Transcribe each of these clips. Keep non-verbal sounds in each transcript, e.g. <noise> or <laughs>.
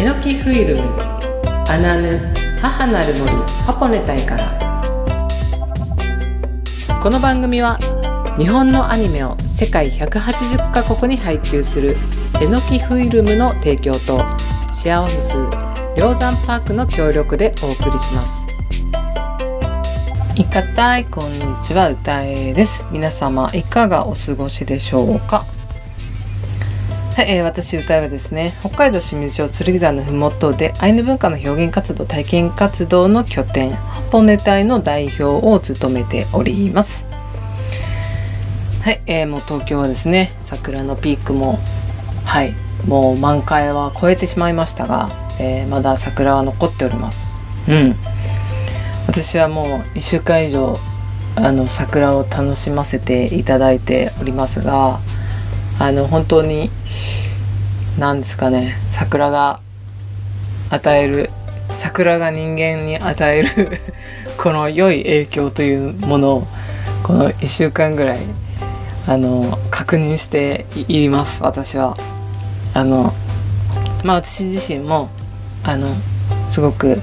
エノキフイルムアナヌ母なる森ハポネタイからこの番組は日本のアニメを世界180カ国に配給するエノキフイルムの提供とシェアオフィス梁山パークの協力でお送りします。いかたいこんにちは歌えです皆様いかがお過ごしでしょうかはい、えー、私歌いはですね北海道清水町剣山のふもとでアイヌ文化の表現活動体験活動の拠点ポネ隊の代表を務めております。はい、えー、もう東京はですね桜のピークもはいもう満開は超えてしまいましたが、えー、まだ桜は残っております。うん。私はもう1週間以上あの桜を楽しませていただいておりますがあの本当に何ですかね桜が与える桜が人間に与える <laughs> この良い影響というものをこの1週間ぐらいあの確認しています私は。あのまあ私自身もあのすごく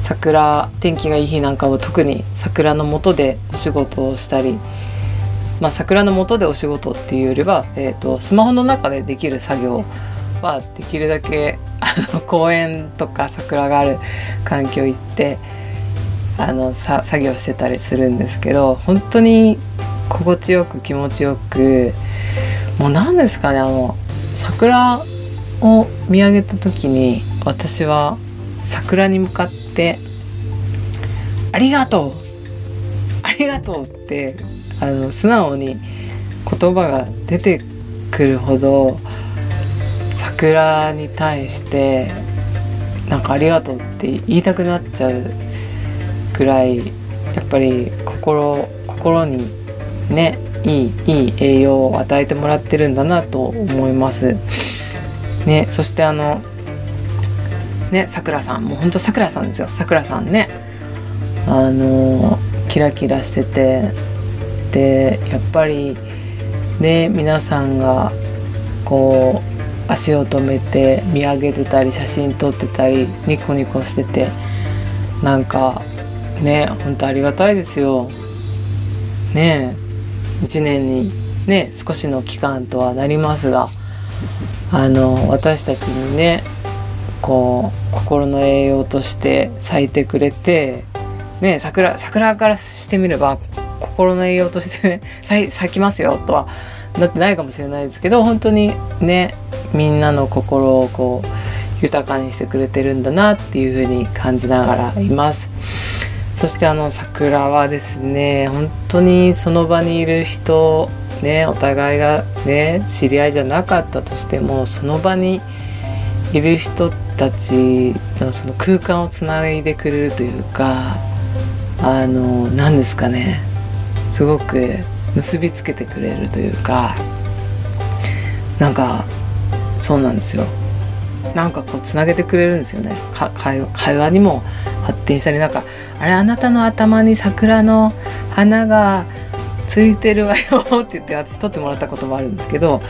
桜天気がいい日なんかは特に桜の下でお仕事をしたりまあ、桜の下でお仕事っていうよりは、えーと、スマホの中でできる作業はできるだけあの公園とか桜がある環境行ってあのさ作業してたりするんですけど本当に心地よく気持ちよくもう何ですかねあの桜を見上げた時に私は桜に向かって「ありがとうありがとう」ってあの素直に言葉が出てくるほど桜に対してなんかありがとうって言いたくなっちゃうぐらいやっぱり心心にねいいいい栄養を与えてもらってるんだなと思います。ね、そしてあのねさくらさんもうほんとさくらさんですよさくらさんねあのキラキラしててでやっぱりね皆さんがこう足を止めて見上げてたり写真撮ってたりニコニコしててなんかねほんとありがたいですよ。ね1年にね少しの期間とはなりますがあの私たちにねこう心の栄養として咲いてくれてね桜桜からしてみれば心の栄養として咲きますよとはなってないかもしれないですけど本当にねみんなの心をこう豊かにしてくれてるんだなっていうふうに感じながらいます。そしてあの桜はですね本当にその場にいる人ねお互いがね知り合いじゃなかったとしてもその場にいる人たちのその空間をつないでくれるというかあの何ですかねすごく結びつけてくれるというかなんかそうなんですよ。なんかこうつなげてくれるんですよね。会話にも発展したりなんかあれあなたの頭に桜の花がついてるわよって言って私撮ってもらったこともあるんですけど、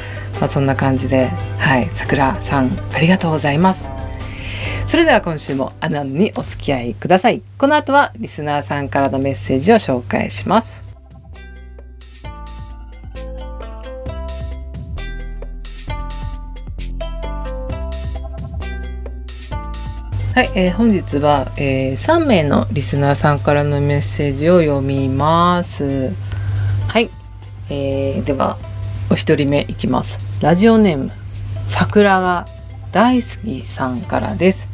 まあ、そんな感じではい桜さんありがとうございます。それでは今週もアナンにお付き合いください。この後はリスナーさんからのメッセージを紹介します。はい、えー、本日は、えー、3名のリスナーさんからのメッセージを読みます。はい、えー、ではお一人目いきます。ラジオネーム桜が大好きさんからです。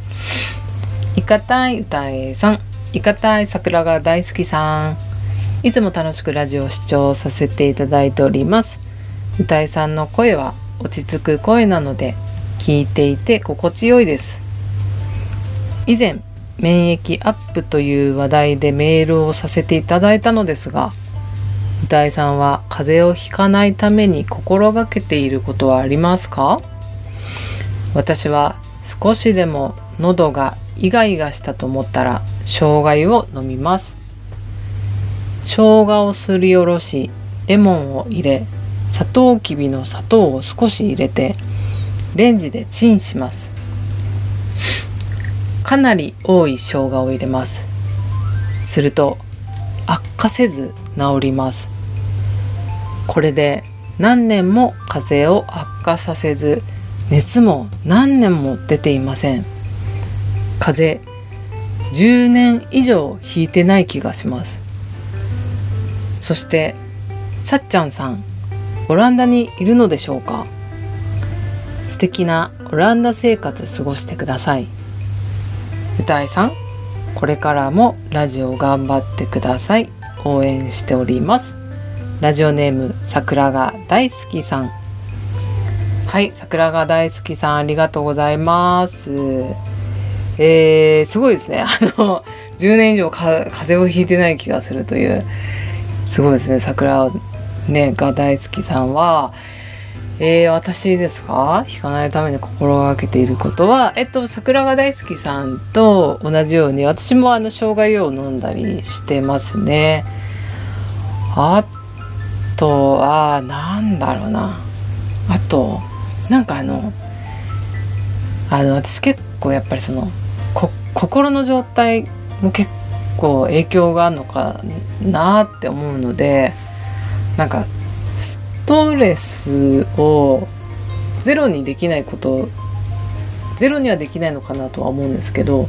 いかたい歌えさん、いかたい桜が大好きさん。いつも楽しくラジオを視聴させていただいております。歌いさんの声は落ち着く声なので聞いていて心地よいです。以前免疫アップという話題でメールをさせていただいたのですが歌いさんは風邪をひかないために心がけていることはありますか？私は少しでも喉がイガイガしたと思ったら生姜を飲みます。生姜をすりおろしレモンを入れサトウキビの砂糖を少し入れてレンジでチンします。かなり多い生姜を入れます。すると悪化せず治ります。これで何年も風邪を悪化させず熱も何年も出ていません。風邪10年以上引いてない気がします。そしてさっちゃんさんオランダにいるのでしょうか？素敵なオランダ生活過ごしてください。歌いさんこれからもラジオ頑張ってください。応援しております。ラジオネーム桜が大好きさん。はい桜が大好きさんありがとうございます。えー、すごいですね。あの10年以上風邪をひいてない気がするというすごいですね。桜、ね、が大好きさんは。えー、私ですか？引かないために心がけていることは、えっと、桜が大好きさんと同じように、私もあの、生姜湯を飲んだりしてますね。あとは、なんだろうな。あと、なんかあの、あの、私結構やっぱりその、心の状態も結構影響があるのかなって思うので、なんかトレスをゼロにできないことゼロにはできないのかなとは思うんですけど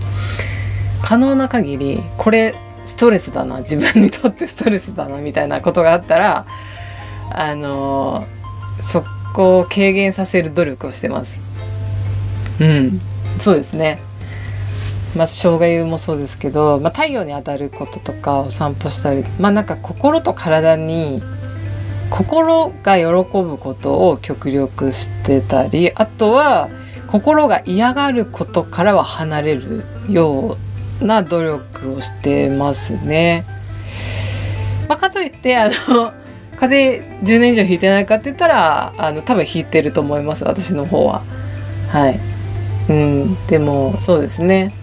可能な限りこれストレスだな自分にとってストレスだなみたいなことがあったらあのそこを軽減させる努力をしてます。うん、そうですね。まあ、生姜湯もそうですけど、まあ、太陽に当たることとかお散歩したりまあなんか心と体に心が喜ぶことを極力してたりあとは心が嫌がることからは離れるような努力をしてますね。まあ、かといってあの <laughs> 風邪10年以上ひいてないかって言ったらあの多分ひいてると思います私の方は。はい。うん、でもそうですね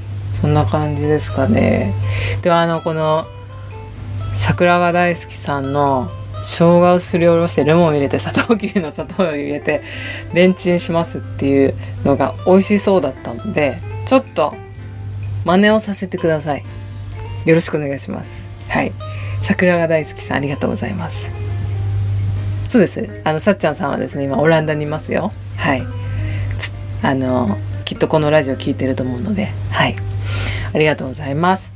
そんな感じですかね。ではあのこの桜が大好きさんの生姜をすりおろしてレモンを入れて砂糖牛の砂糖を入れてレンチンしますっていうのが美味しそうだったのでちょっと真似をさせてください。よろしくお願いします。はい。桜が大好きさんありがとうございます。そうです。あのさっちゃんさんはですね今オランダにいますよ。はい。あのきっとこのラジオ聞いてると思うのではい。ありがとうございます。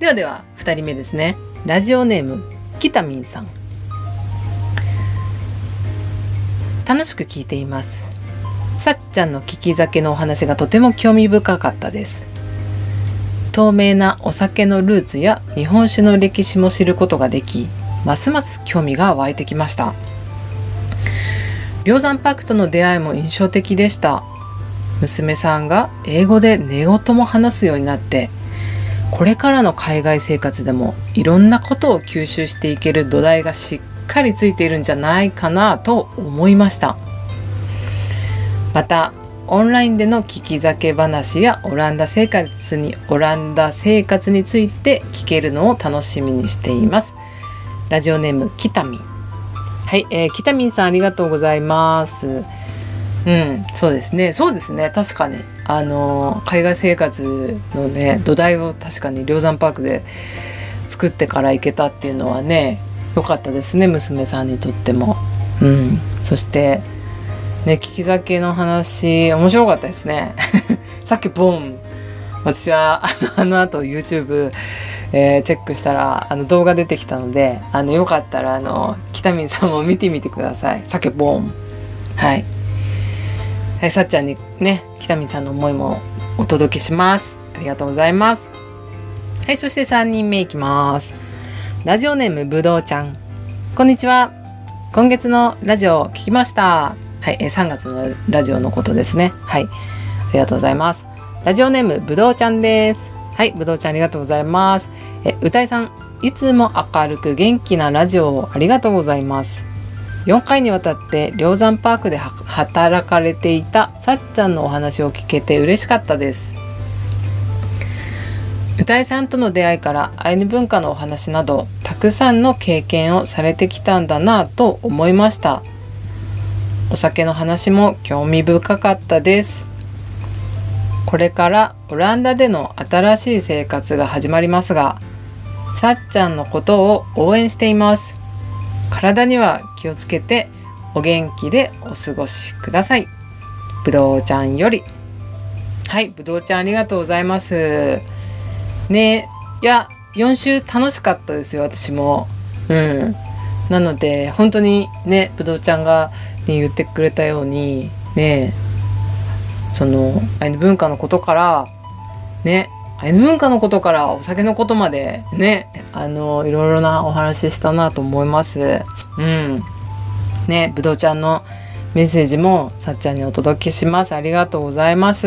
ではでは2人目ですね。ラジオネームキタミンさん。楽しく聞いています。さっちゃんの聞き酒のお話がとても興味深かったです。透明なお酒のルーツや日本酒の歴史も知ることができますます興味が湧いてきました。梁山パークとの出会いも印象的でした。娘さんが英語で寝言も話すようになってこれからの海外生活でもいろんなことを吸収していける土台がしっかりついているんじゃないかなと思いました。またオンラインでの聞き酒話やオランダ生活にオランダ生活について聞けるのを楽しみにしています。ラジオネームキタミン。はい、えー、キタミンさんありがとうございます。うんそうですね。そうですね。確かに。あの海外生活のね土台を確かに梁山パークで作ってから行けたっていうのはね良かったですね娘さんにとっても。うん、そしてね聞き酒の話面白かったですね。<laughs> さっきボン私はあの後 YouTube、えー、チェックしたらあの動画出てきたのであのよかったらあの北見さんも見てみてください。酒ボンはいさっちゃんにね、北見さんの思いもお届けします。ありがとうございます。はい、そして3人目いきます。ラジオネームぶどうちゃん。こんにちは。今月のラジオ聞きました。はい、え3月のラジオのことですね。はい、ありがとうございます。ラジオネームぶどうちゃんです。はい、ぶどうちゃんありがとうございます。え、歌いさん、いつも明るく元気なラジオをありがとうございます。4回にわたって梁山パークで働かれていたさっちゃんのお話を聞けて嬉しかったです。歌いさんとの出会いからアイヌ文化のお話などたくさんの経験をされてきたんだなと思いました。お酒の話も興味深かったです。これからオランダでの新しい生活が始まりますがさっちゃんのことを応援しています。体には気をつけてお元気でお過ごしください。ぶどうちゃんより。はいぶどうちゃんありがとうございます。ねいや4週楽しかったですよ私も。うん。なので本当にねぶどうちゃんが、ね、言ってくれたようにねそのアイヌ文化のことからね文化のことからお酒のことまでねあのいろいろなお話ししたなと思います。うん。ねぶどうちゃんのメッセージもさっちゃんにお届けします。ありがとうございます。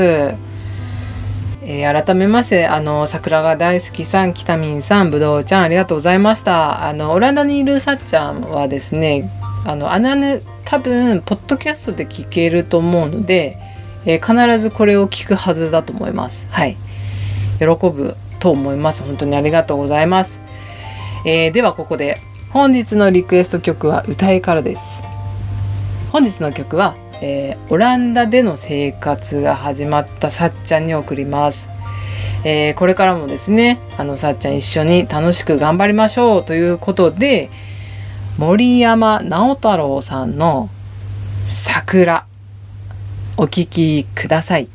えー、改めましてあの桜が大好きさん北民さんぶどうちゃんありがとうございました。あのオランダにいるさっちゃんはですねあのアナヌ多分ポッドキャストで聞けると思うので、えー、必ずこれを聞くはずだと思います。はい。喜ぶと思います本当にありがとうございます、えー、ではここで本日のリクエスト曲は歌いからです本日の曲はえー、オランダでの生活が始まったさっちゃんに送ります。えー、これからもですね、あのさっちゃん一緒に楽しく頑張りましょうということで、森山直太朗さんの桜、お聴きください。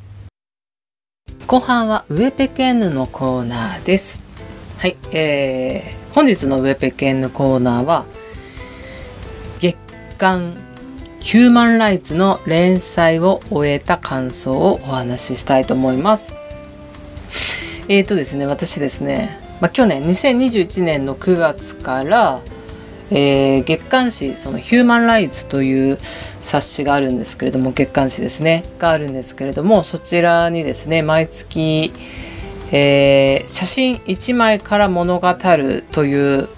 後半はウエペケンヌのコーナーです。はい、えー、本日のウエペケンヌコーナーは、月間ヒューマンライツの連載を終えた感想をお話ししたいと思います。えーとですね、私ですね、まあ、去年2021年の9月から、えー、月刊誌そのヒューマンライツという冊子があるんですけれども月刊誌ですねがあるんですけれどもそちらにですね毎月、えー、写真1枚から物語るという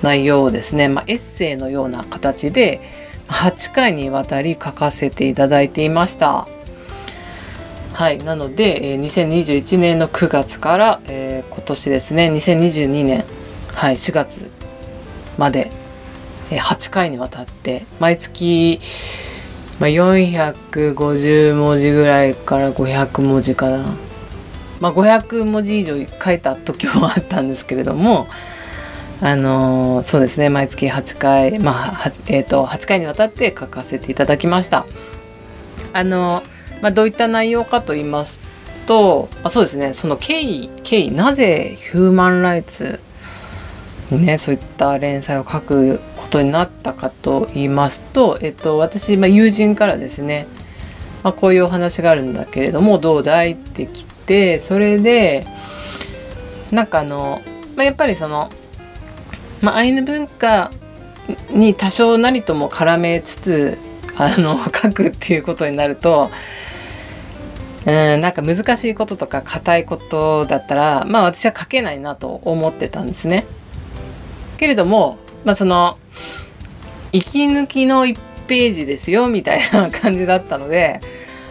内容をですね、まあ、エッセイのような形で8回にわたり書かせていただいていました。はい、なので、え、2021年の9月から、えー、今年ですね2022年、はい、4月まで、8回にわたって毎月、まあ、450文字ぐらいから500文字かな、まあ、500文字以上書いた時もあったんですけれども、あのー、そうですね。毎月8回、まあえーと、8回にわたって書かせていただきました。あのー、まあ、どういった内容かと言いますとあそうですね。その経緯経緯なぜヒューマンライツねそういった連載を書くことになったかと言いますと、えっと、私、まあ、友人からですね、まあ、こういうお話があるんだけれどもどうだいってきてそれでなんかあの、まあ、やっぱりそのまあ、アイヌ文化に多少なりとも絡めつつあの <laughs> 書くっていうことになるとうんなんか難しいこととか硬いことだったらまあ私は書けないなと思ってたんですね。けれどもまあその息抜きの1ページですよみたいな感じだったので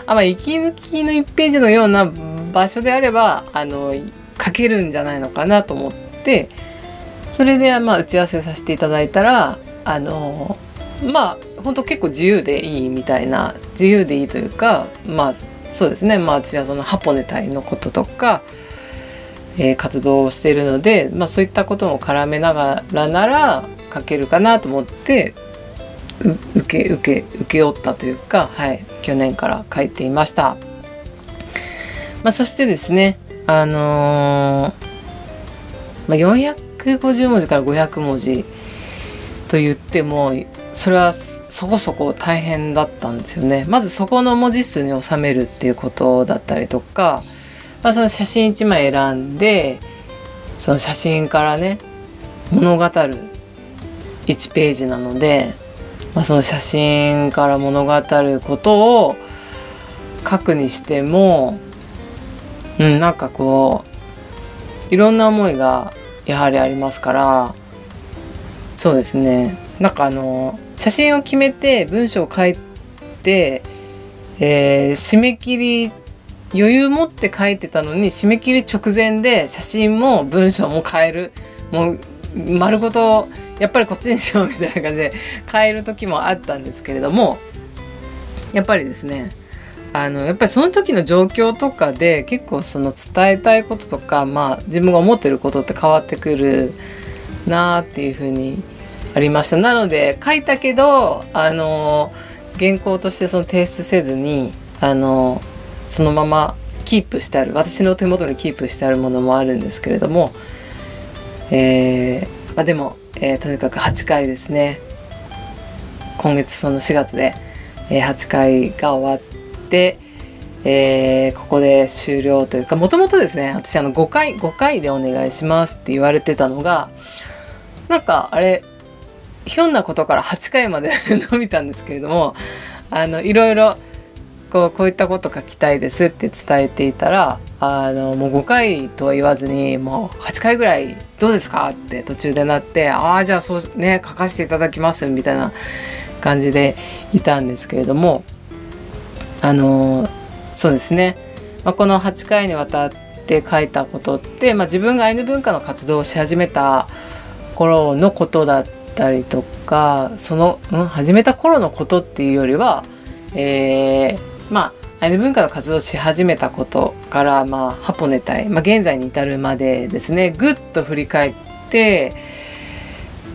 あ、まあ、息抜きの1ページのような場所であればあの書けるんじゃないのかなと思ってそれでまあ打ち合わせさせていただいたらあのまあ本当結構自由でいいみたいな自由でいいというかまあそうですね。まあ私はそのハポネ隊のこととか、えー、活動をしているので、まあ、そういったことも絡めながらなら書けるかなと思って受け受け請け負ったというか、はい、去年から書いていました。まあ、そしてですねあのー、まあ、450文字から500文字と言ってもそれはそこそこ大変だったんですよね。まずそこの文字数に収めるっていうことだったりとか、まあ、その写真1枚選んでその写真からね物語る1ページなので、まあ、その写真から物語ることを書くにしても、うん、なんかこういろんな思いがやはりありますからそうですね。なんかあの写真を決めて文章を書いて、えー、締め切り余裕持って書いてたのに締め切り直前で写真も文章も変える。もう丸ごとやっぱりこっちにしようみたいな感じで変える時もあったんですけれどもやっぱりですねあのやっぱりその時の状況とかで結構その伝えたいこととか、まあ、自分が思ってることって変わってくるなあっていうふうにありました。なので書いたけどあの原稿としてその提出せずにあのそのままキープしてある私の手元にキープしてあるものもあるんですけれども、えーまあ、でも、えー、とにかく8回ですね。今月その4月で、えー、8回が終わって、えー、ここで終了というかもともとですね私あの5回5回でお願いしますって言われてたのがなんかあれひょんなことから8回まで <laughs> 伸びたんですけれどもあのいろいろこうこういったこと書きたいですって伝えていたらあのもう5回とは言わずにもう8回ぐらいどうですかって途中でなってああじゃあそうね書かせていただきますみたいな感じでいたんですけれどもあのそうですね、まあ、この8回にわたって書いたことって、まあ、自分がアイヌ文化の活動をし始めた頃のことだったりとかその、うん、始めた頃のことっていうよりは、えー、まあアイヌ文化の活動をし始めたことから、まあ、ハポネ隊、まあ、現在に至るまでですねぐっと振り返って、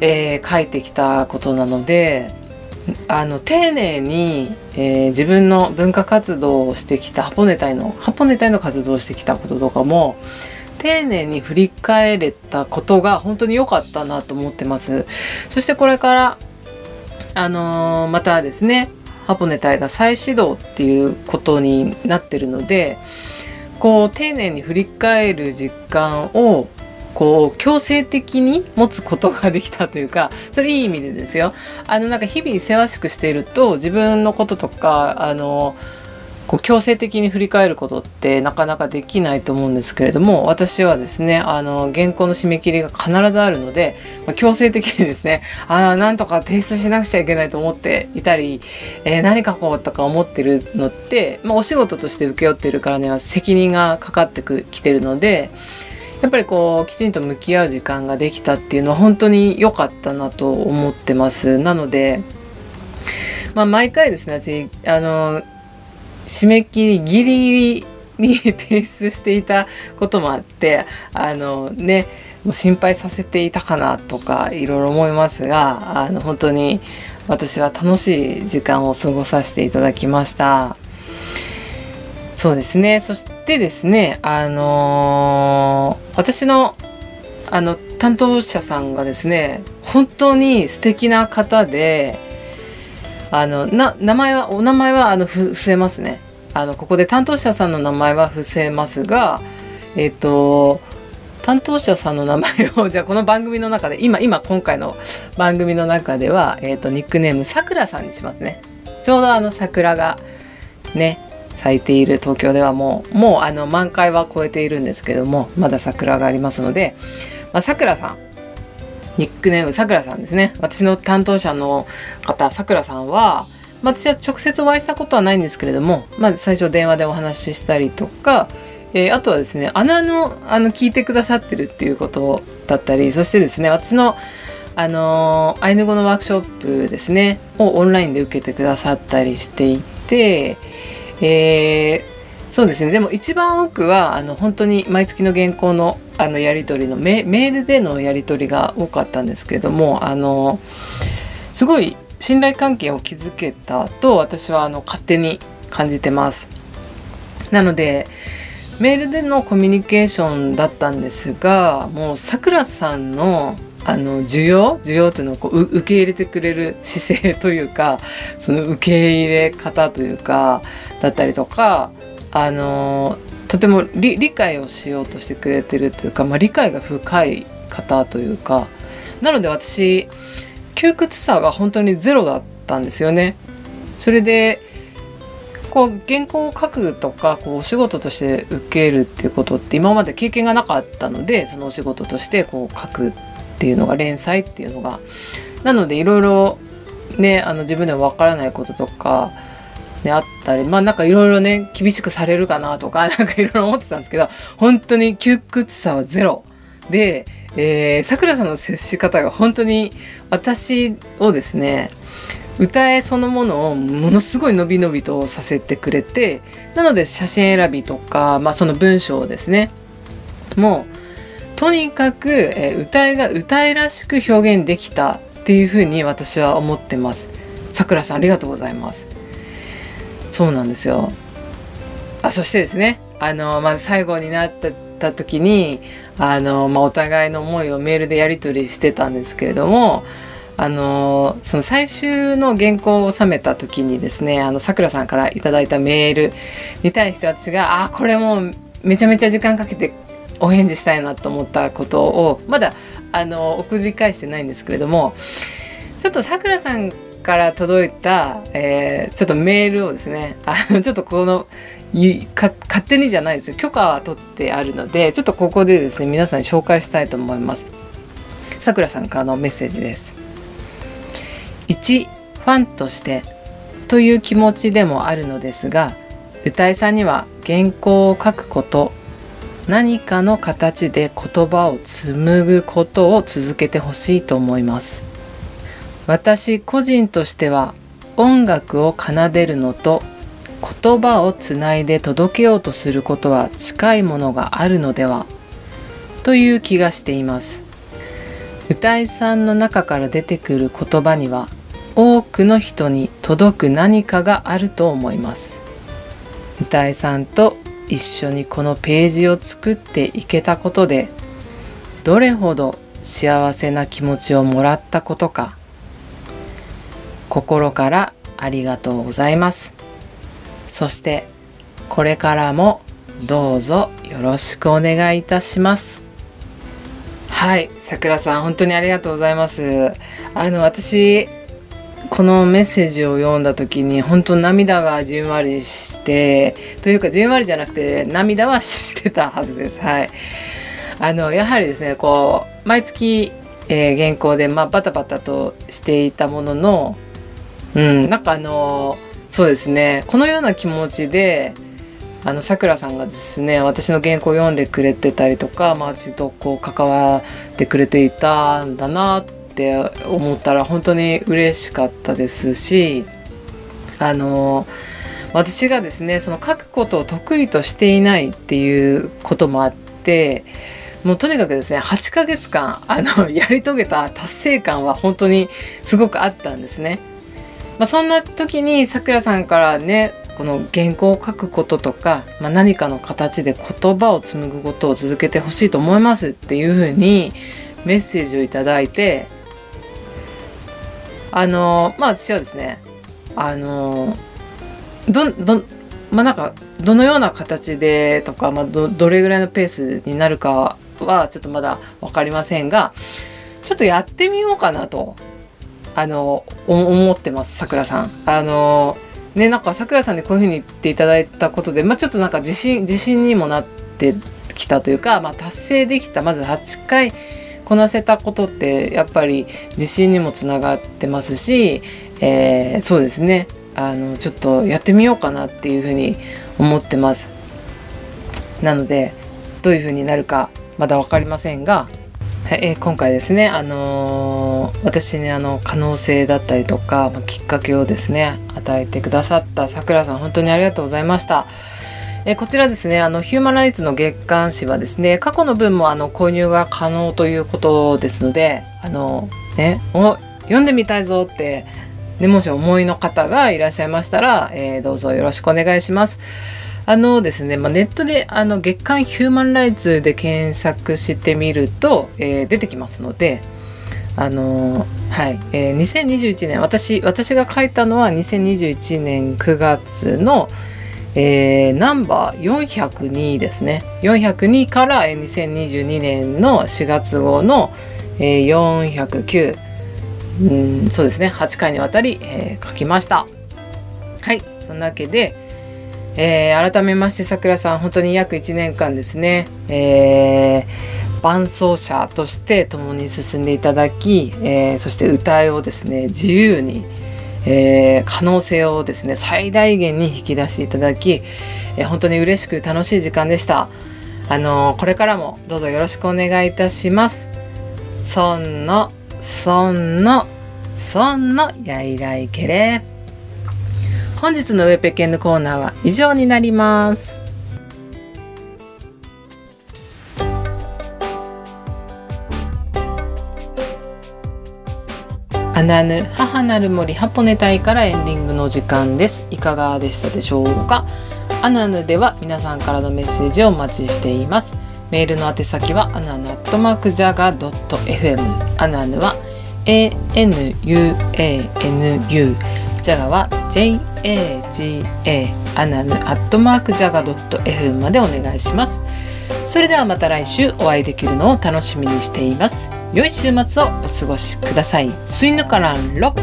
えー、書いてきたことなのであの丁寧に、えー、自分の文化活動をしてきたハポネ隊のハポネ隊の活動をしてきたこととかも丁寧に振り返れたことが本当に良かったなと思ってます。そしてこれからあのー、またですねハポネ隊が再始動っていうことになってるのでこう丁寧に振り返る実感をこう強制的に持つことができたというか <laughs> それいい意味でですよ。あのなんか日々せわしくしていると自分のこととかあのこう強制的に振り返ることってなかなかできないと思うんですけれども私はですねあの原稿の締め切りが必ずあるので、まあ、強制的にですねあなんとか提出しなくちゃいけないと思っていたり、えー、何書こうとか思ってるのって、まあ、お仕事として請け負ってるからには責任がかかってきてるのでやっぱりこうきちんと向き合う時間ができたっていうのは本当に良かったなと思ってます。なので、まあ、毎回ですね私あの締め切りギリギリに提出していたこともあってあのねもう心配させていたかなとかいろいろ思いますがあの本当に私は楽しい時間を過ごさせていただきました。そうですねそしてですねあのー、私のあの担当者さんがですね本当に素敵な方であのな名前はお名前はあの伏せますね。あのここで担当者さんの名前は伏せますがえっ、と担当者さんの名前を <laughs> じゃあこの番組の中で今今今回の番組の中では、えーと、ニックネームさくらさんにしますね。ちょうどあの桜がね咲いている東京ではもうもうあの満開は超えているんですけどもまだ桜がありますのでさくらさん。ニックネームさくらさんですね。私の担当者の方さくらさんは、まあ、私は直接お会いしたことはないんですけれども、まあ、最初電話でお話ししたりとか、えー、あとはですね穴のあの聞いてくださってるっていうことだったりそしてですね私のあのアイヌ語のワークショップですねをオンラインで受けてくださったりしていてえー、そうですねでも一番多くはあの本当に毎月の原稿のあのやり取りのメールでのやり取りが多かったんですけどもあのすごい信頼関係を築けたと私はあの勝手に感じてます。なのでメールでのコミュニケーションだったんですがもうさくらさんのあの需要需要っていうのをこう受け入れてくれる姿勢というかその受け入れ方というかだったりとかあのとても理解をしようとしてくれてるというか、まあ、理解が深い方というかなので私窮屈さが本当にゼロだったんですよね。それでこう原稿を書くとかこうお仕事として受けるっていうことって今まで経験がなかったのでそのお仕事としてこう書くっていうのが連載っていうのがなのでいろいろねあの自分でもわからないこととかね、あったり、まあなんかいろいろね、厳しくされるかなとか、<laughs> なんかいろいろ思ってたんですけど、本当に窮屈さはゼロ。で、えー、さくらさんの接し方が本当に私をですね、歌えそのものをものすごい伸び伸びとさせてくれてなので写真選びとか、まあ、その文章ですねもうとにかく、えー、歌いが歌いらしく表現できたっていうふうに私は思ってますさくらさんありがとうございますそうなんですよ。あそしてですねあの、まあ、最後になった時にあの、まあ、お互いの思いをメールでやり取りしてたんですけれどもあのその最終の原稿を収めた時にですねあのさくらさんから頂いたメールに対して私があこれもうめちゃめちゃ時間かけてお返事したいなと思ったことをまだあの送り返してないんですけれどもちょっとさくらさんから届いた、えー、ちょっとメールをですねあの <laughs> ちょっとこの勝手にじゃないです許可は取ってあるのでちょっとここでですね皆さんに紹介したいと思います。さくらさんからのメッセージです。1ファンとしてという気持ちでもあるのですが歌いさんには原稿を書くこと何かの形で言葉を紡ぐことを続けてほしいと思います。私個人としては音楽を奏でるのと言葉をつないで届けようとすることは近いものがあるのではという気がしています。歌いさんの中から出てくる言葉には多くの人に届く何かがあると思います。歌いさんと一緒にこのページを作っていけたことでどれほど幸せな気持ちをもらったことか心からありがとうございます。そしてこれからもどうぞよろしくお願いいたします。はいさくらさん本当にありがとうございます。あの私このメッセージを読んだ時に本当涙がじんわりしてというかじんわりじゃなくて涙はしてたはずです。はい、あのやはりですねこう毎月、えー、原稿で、まあ、バタバタとしていたものの、うん、なんかあのそうですねこのような気持ちであのさくらさんがですね私の原稿を読んでくれてたりとか、まあ、私とこう関わってくれていたんだなってって思ったら本当に嬉しかったですしあの私がですねその書くことを得意としていないっていうこともあってもうとにかくですね8ヶ月間あのやり遂げた達成感は本当にすごくあったんですね。まあ、そんな時にさくらさんからねこの原稿を書くこととか、まあ、何かの形で言葉を紡ぐことを続けてほしいと思いますっていうふうにメッセージをいただいてあのまあ私はですねあのどどまあなんかどのような形でとか、まあど、どれぐらいのペースになるかはちょっとまだ分かりませんがちょっとやってみようかなとあの思ってますさくらさん。あのねなんかさくらさんにこういうふうに言っていただいたことで、まあ、ちょっとなんか自信自信にもなってきたというか、まあ、達成できたまず8回こなせたことってやっぱり自信にもつながってますし、えー、そうですねあのちょっとやってみようかなっていうふうに思ってます。なのでどういうふうになるかまだ分かりませんが、はいえー、今回ですね、あのー、私にあの可能性だったりとか、まあ、きっかけをですね与えてくださったさくらさん本当にありがとうございました。えこちらですねあのヒューマンライツの月刊誌はですね過去の分もあの購入が可能ということですのであのねお読んでみたいぞってね、もし思いの方がいらっしゃいましたら、えー、どうぞよろしくお願いします。あのですね、まあ、ネットであの月刊ヒューマンライツで検索してみると、えー、出てきますので、あのはい、えー、2021年私私が書いたのは2021年9月の、えー、ナンバー402ですね。402から2022年の4月号の、えー、409う。んそうですね。8回にわたり、えー、書きました。はいそんなわけで、えー、改めましてさくらさん本当に約1年間ですね、えー、伴奏者として共に進んでいただき、えー、そして歌いをですね自由にえー、可能性をですね最大限に引き出していただき、えー、本当に嬉しく楽しい時間でした。あのー、これからもどうぞよろしくお願いいたします。そんのそんのそんのやいらいけれ。本日のウェペケンのコーナーは以上になります。アナヌ母なる森ハポネ隊からエンディングの時間です。いかがでしたでしょうか？アナヌでは皆さんからのメッセージをお待ちしています。メールの宛先はアナヌアットマークジャガドット FM アナヌは ANUANU ジャガは aga アナヌアットマークジャガドット FM までお願いします。それではまた来週お会いできるのを楽しみにしています。良い週末をお過ごしください。スイヌカランロ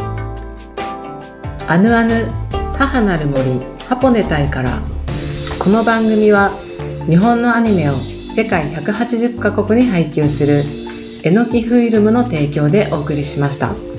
アヌアヌ母なる森ハポネタイから。この番組は日本のアニメを世界180カ国に配給するえのきフィルムの提供でお送りしました。